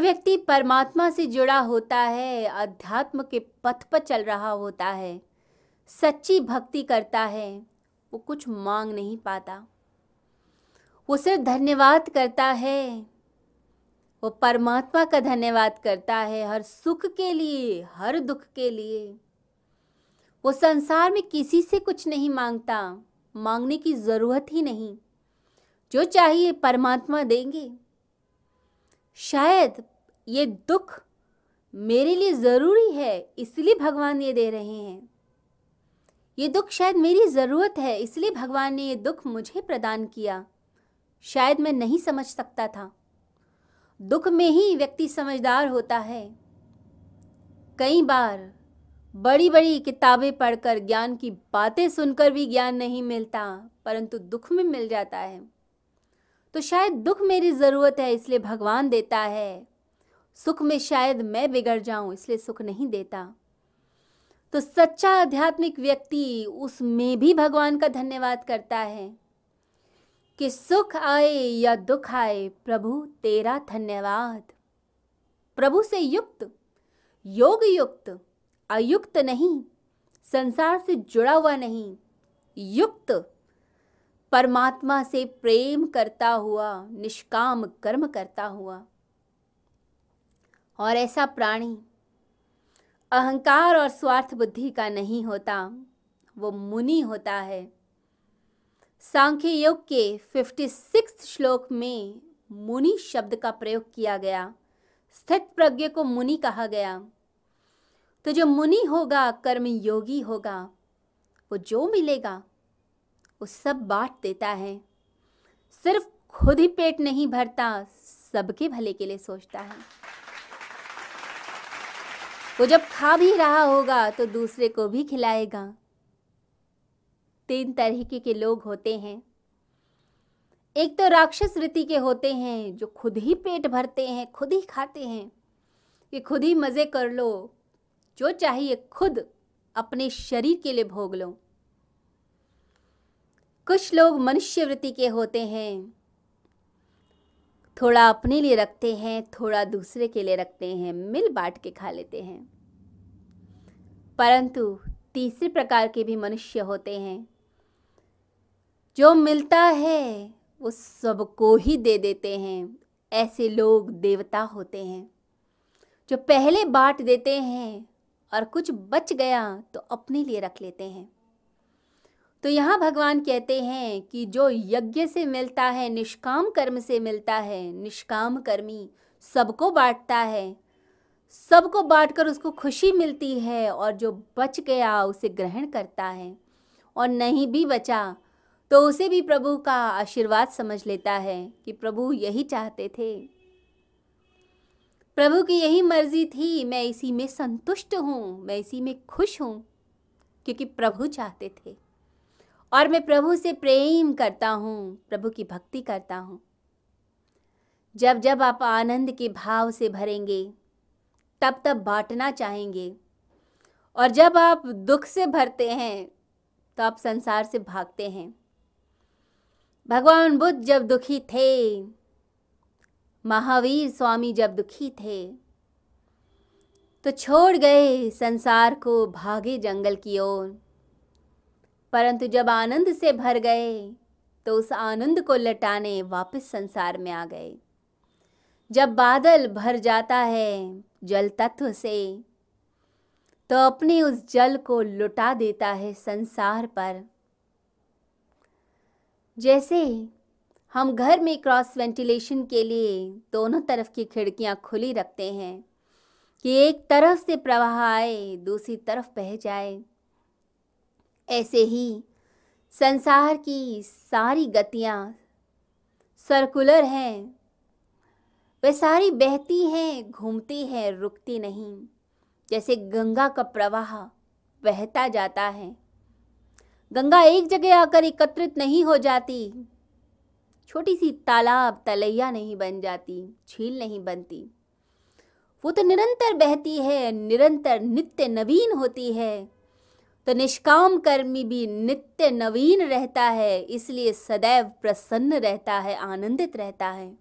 व्यक्ति परमात्मा से जुड़ा होता है, अध्यात्म के पथ पर चल रहा होता है, सच्ची भक्ति करता है, वो कुछ मांग नहीं पाता। वो सिर्फ़ धन्यवाद करता है, वो परमात्मा का धन्यवाद करता है, हर सुख के लिए, हर दुख के लिए। वो संसार में किसी से कुछ नहीं माँगता, मांगने की ज़रूरत ही नहीं। जो चाहिए परमात्मा देंगे। शायद ये दुख मेरे लिए ज़रूरी है, इसलिए भगवान ये दे रहे हैं। ये दुख शायद मेरी ज़रूरत है, इसलिए भगवान ने ये दुख मुझे प्रदान किया। शायद मैं नहीं समझ सकता था। दुख में ही व्यक्ति समझदार होता है। कई बार बड़ी बड़ी किताबें पढ़कर ज्ञान की बातें सुनकर भी ज्ञान नहीं मिलता, परंतु दुख में मिल जाता है। तो शायद दुख मेरी ज़रूरत है, इसलिए भगवान देता है। सुख में शायद मैं बिगड़ जाऊँ, इसलिए सुख नहीं देता। तो सच्चा आध्यात्मिक व्यक्ति उसमें भी भगवान का धन्यवाद करता है कि सुख आए या दुख आए, प्रभु तेरा धन्यवाद। प्रभु से युक्त योग युक्त अयुक्त नहीं, संसार से जुड़ा हुआ नहीं, युक्त परमात्मा से प्रेम करता हुआ, निष्काम कर्म करता हुआ। और ऐसा प्राणी, अहंकार और स्वार्थ बुद्धि का नहीं होता, वो मुनि होता है। सांख्य योग के फिफ्टी सिक्स श्लोक में मुनि शब्द का प्रयोग किया गया। स्थित प्रज्ञ को मुनि कहा गया। तो जो मुनि होगा कर्म योगी होगा, वो जो मिलेगा वो सब बांट देता है। सिर्फ़ खुद ही पेट नहीं भरता, सबके भले के लिए सोचता है। वो जब खा भी रहा होगा तो दूसरे को भी खिलाएगा। तीन तरीके के लोग होते हैं। एक तो राक्षस रीति के होते हैं, जो खुद ही पेट भरते हैं, खुद ही खाते हैं। कि खुद ही मज़े कर लो, जो चाहिए खुद अपने शरीर के लिए भोग लो। कुछ लोग मनुष्य वृत्ति के होते हैं। थोड़ा अपने लिए रखते हैं, थोड़ा दूसरे के लिए रखते हैं, मिल बांट के खा लेते हैं। परंतु तीसरे प्रकार के भी मनुष्य होते हैं। जो मिलता है, वो सबको ही दे देते हैं। ऐसे लोग देवता होते हैं। जो पहले बांट देते हैं और कुछ बच गया तो अपने लिए रख लेते हैं। तो यहाँ भगवान कहते हैं कि जो यज्ञ से मिलता है, निष्काम कर्म से मिलता है, निष्काम कर्मी सबको बांटता है। सबको बांटकर उसको खुशी मिलती है और जो बच गया उसे ग्रहण करता है और नहीं भी बचा तो उसे भी प्रभु का आशीर्वाद समझ लेता है कि प्रभु यही चाहते थे। प्रभु की यही मर्ज़ी थी, मैं इसी में संतुष्ट हूँ, मैं इसी में खुश हूँ, क्योंकि प्रभु चाहते थे। और मैं प्रभु से प्रेम करता हूँ, प्रभु की भक्ति करता हूँ। जब जब आप आनंद के भाव से भरेंगे, तब तब बांटना चाहेंगे। और जब आप दुख से भरते हैं तो आप संसार से भागते हैं। भगवान बुद्ध जब दुखी थे, महावीर स्वामी जब दुखी थे तो छोड़ गए संसार को भागे जंगल की ओर। परंतु जब आनंद से भर गए तो उस आनंद को लटाने वापस संसार में आ गए। जब बादल भर जाता है जल तत्व से तो अपने उस जल को लुटा देता है संसार पर। जैसे हम घर में क्रॉस वेंटिलेशन के लिए दोनों तरफ़ की खिड़कियाँ खुली रखते हैं, कि एक तरफ़ से प्रवाह आए, दूसरी तरफ़ बह जाए। ऐसे ही संसार की सारी गतियाँ सर्कुलर हैं। वे सारी बहती हैं, घूमती हैं, रुकती नहीं। जैसे गंगा का प्रवाह बहता जाता है। गंगा एक जगह आकर एकत्रित नहीं हो जाती। छोटी सी तालाब तलैया नहीं बन जाती, झील नहीं बनती। वो तो निरंतर बहती है, निरंतर नित्य नवीन होती है। तो निष्काम कर्मी भी नित्य नवीन रहता है, इसलिए सदैव प्रसन्न रहता है, आनंदित रहता है।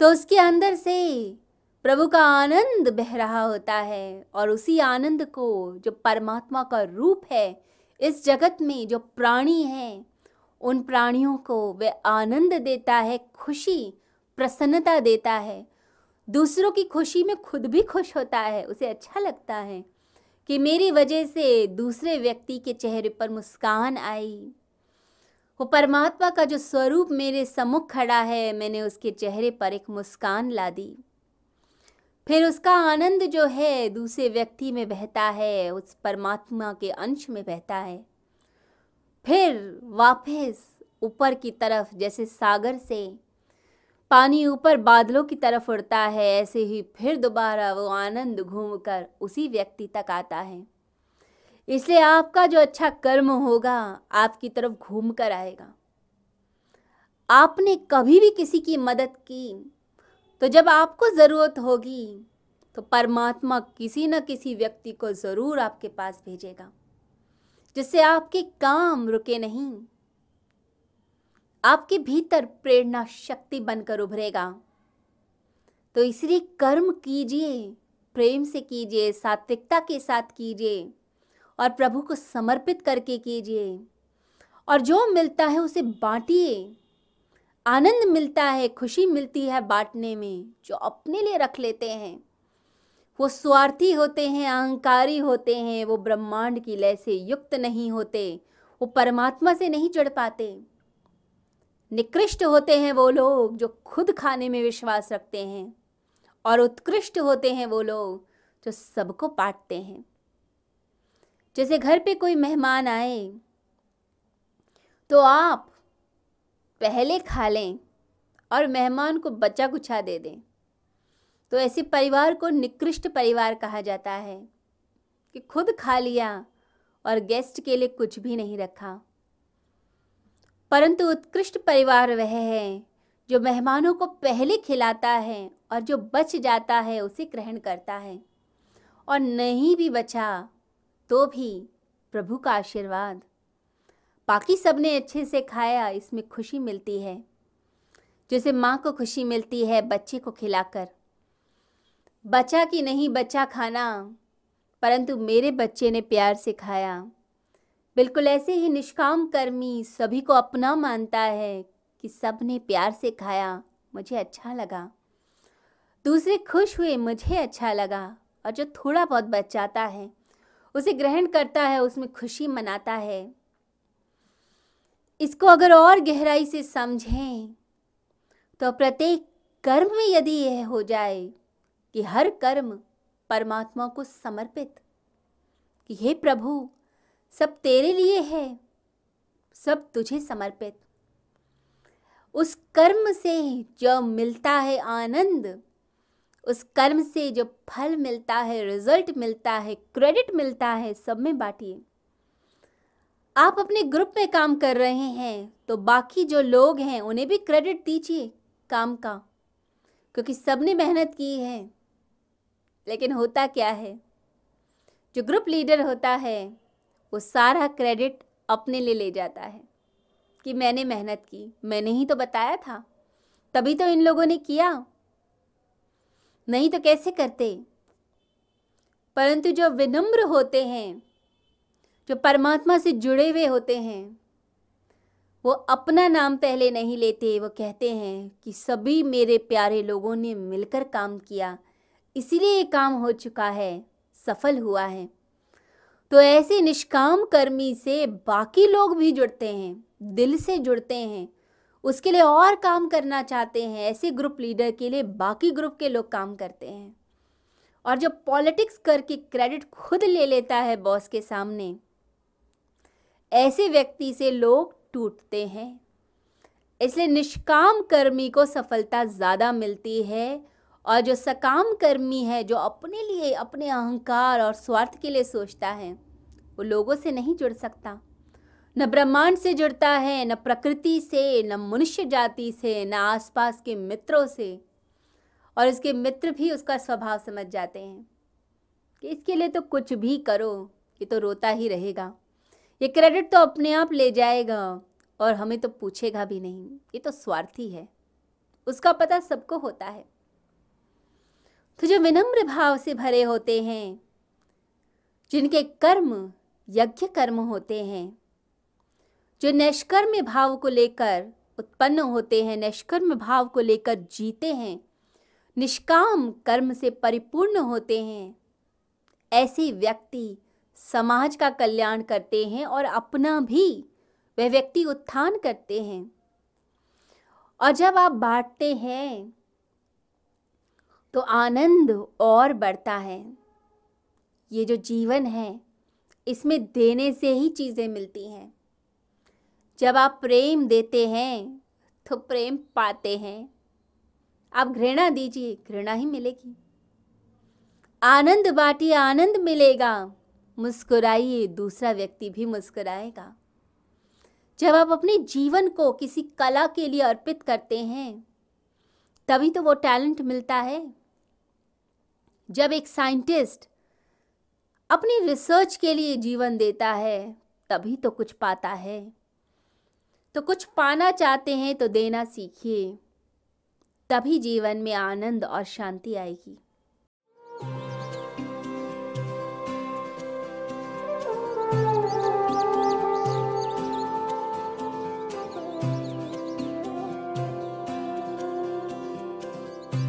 तो उसके अंदर से प्रभु का आनंद बह रहा होता है और उसी आनंद को जो परमात्मा का रूप है, इस जगत में जो प्राणी हैं, उन प्राणियों को वह आनंद देता है, खुशी, प्रसन्नता देता है। दूसरों की खुशी में खुद भी खुश होता है, उसे अच्छा लगता है। कि मेरी वजह से दूसरे व्यक्ति के चेहरे पर मुस्कान आई। वो परमात्मा का जो स्वरूप मेरे सम्मुख खड़ा है, मैंने उसके चेहरे पर एक मुस्कान ला दी। फिर उसका आनंद जो है, दूसरे व्यक्ति में बहता है, उस परमात्मा के अंश में बहता है। फिर वापस ऊपर की तरफ़, जैसे सागर से पानी ऊपर बादलों की तरफ़ उड़ता है, ऐसे ही फिर दोबारा वो आनंद घूमकर उसी व्यक्ति तक आता है। इसलिए आपका जो अच्छा कर्म होगा, आपकी तरफ़ घूम कर आएगा। आपने कभी भी किसी की मदद की तो जब आपको ज़रूरत होगी तो परमात्मा किसी न किसी व्यक्ति को ज़रूर आपके पास भेजेगा, जिससे आपके काम रुके नहीं। आपके भीतर प्रेरणा शक्ति बनकर उभरेगा। तो इसलिए कर्म कीजिए, प्रेम से कीजिए, सात्विकता के साथ कीजिए और प्रभु को समर्पित करके कीजिए। और जो मिलता है उसे बांटिए। आनंद मिलता है, खुशी मिलती है बांटने में, जो अपने लिए रख लेते हैं। वो स्वार्थी होते हैं, अहंकारी होते हैं, वो ब्रह्मांड की लय से युक्त नहीं होते, वो परमात्मा से नहीं जुड़ पाते। निकृष्ट होते हैं वो लोग जो खुद खाने में विश्वास रखते हैं और उत्कृष्ट होते हैं वो लोग जो सबको बांटते हैं। जैसे घर पे कोई मेहमान आए तो आप पहले खा लें और मेहमान को बच्चा गुच्छा दे दें। तो ऐसे परिवार को निकृष्ट परिवार कहा जाता है कि खुद खा लिया और गेस्ट के लिए कुछ भी नहीं रखा। परंतु उत्कृष्ट परिवार वह है, जो मेहमानों को पहले खिलाता है और जो बच जाता है उसे ग्रहण करता है। और नहीं भी बचा तो भी प्रभु का आशीर्वाद। बाकी सबने अच्छे से खाया, इसमें खुशी मिलती है। जैसे माँ को खुशी मिलती है, बच्चे को खिलाकर। बचा कि नहीं बचा खाना, परंतु मेरे बच्चे ने प्यार से खाया। बिल्कुल ऐसे ही निष्काम कर्मी सभी को अपना मानता है कि सबने प्यार से खाया, मुझे अच्छा लगा। दूसरे खुश हुए, मुझे अच्छा लगा, और जो थोड़ा बहुत बच जाता है, उसे ग्रहण करता है, उसमें खुशी मनाता है। इसको अगर और गहराई से समझें तो प्रत्येक कर्म में यदि यह हो जाए कि हर कर्म परमात्मा को समर्पित, कि हे प्रभु सब तेरे लिए है, सब तुझे समर्पित। उस कर्म से जो मिलता है आनंद, उस कर्म से जो फल मिलता है, रिज़ल्ट मिलता है, क्रेडिट मिलता है, सब में बांटिए। आप अपने ग्रुप में काम कर रहे हैं तो बाकी जो लोग हैं, उन्हें भी क्रेडिट दीजिए काम का, क्योंकि सबने मेहनत की है। लेकिन होता क्या है? जो ग्रुप लीडर होता है वो सारा क्रेडिट अपने लिए ले जाता है। कि मैंने मेहनत की, मैंने ही तो बताया था। तभी तो इन लोगों ने किया। नहीं तो कैसे करते? परंतु जो विनम्र होते हैं, जो परमात्मा से जुड़े हुए होते हैं, वो अपना नाम पहले नहीं लेते। वो कहते हैं कि सभी मेरे प्यारे लोगों ने मिलकर काम किया। इसीलिए ये काम हो चुका है, सफल हुआ है। तो ऐसे निष्काम कर्मी से बाकी लोग भी जुड़ते हैं, दिल से जुड़ते हैं। उसके लिए और काम करना चाहते हैं, ऐसे ग्रुप लीडर के लिए बाकी ग्रुप के लोग काम करते हैं। और जो पॉलिटिक्स करके क्रेडिट खुद ले लेता है बॉस के सामने, ऐसे व्यक्ति से लोग टूटते हैं। इसलिए निष्काम कर्मी को सफलता ज़्यादा मिलती है और जो सकाम कर्मी है, जो अपने लिए, अपने अहंकार और स्वार्थ के लिए सोचता है, वो लोगों से नहीं जुड़ सकता। न ब्रह्मांड से जुड़ता है, न प्रकृति से, न मनुष्य जाति से, न आसपास के मित्रों से। और उसके मित्र भी उसका स्वभाव समझ जाते हैं कि इसके लिए तो कुछ भी करो, ये तो रोता ही रहेगा। ये क्रेडिट तो अपने आप ले जाएगा और हमें तो पूछेगा भी नहीं, ये तो स्वार्थी है। उसका पता सबको होता है। तो जो विनम्र भाव से भरे होते हैं, जिनके कर्म यज्ञ कर्म होते हैं, जो निष्कर्म भाव को लेकर उत्पन्न होते हैं, निष्कर्म भाव को लेकर जीते हैं, निष्काम कर्म से परिपूर्ण होते हैं, ऐसे व्यक्ति समाज का कल्याण करते हैं और अपना भी वह व्यक्ति उत्थान करते हैं। और जब आप बांटते हैं तो आनंद और बढ़ता है। ये जो जीवन है, इसमें देने से ही चीज़ें मिलती हैं। जब आप प्रेम देते हैं तो प्रेम पाते हैं। आप घृणा दीजिए, घृणा ही मिलेगी। आनंद बांटिए, आनंद मिलेगा। मुस्कुराइए, दूसरा व्यक्ति भी मुस्कुराएगा। जब आप अपने जीवन को किसी कला के लिए अर्पित करते हैं, तभी तो वो टैलेंट मिलता है। जब एक साइंटिस्ट अपनी रिसर्च के लिए जीवन देता है, तभी तो कुछ पाता है। तो कुछ पाना चाहते हैं तो देना सीखिए, तभी जीवन में आनंद और शांति आएगी।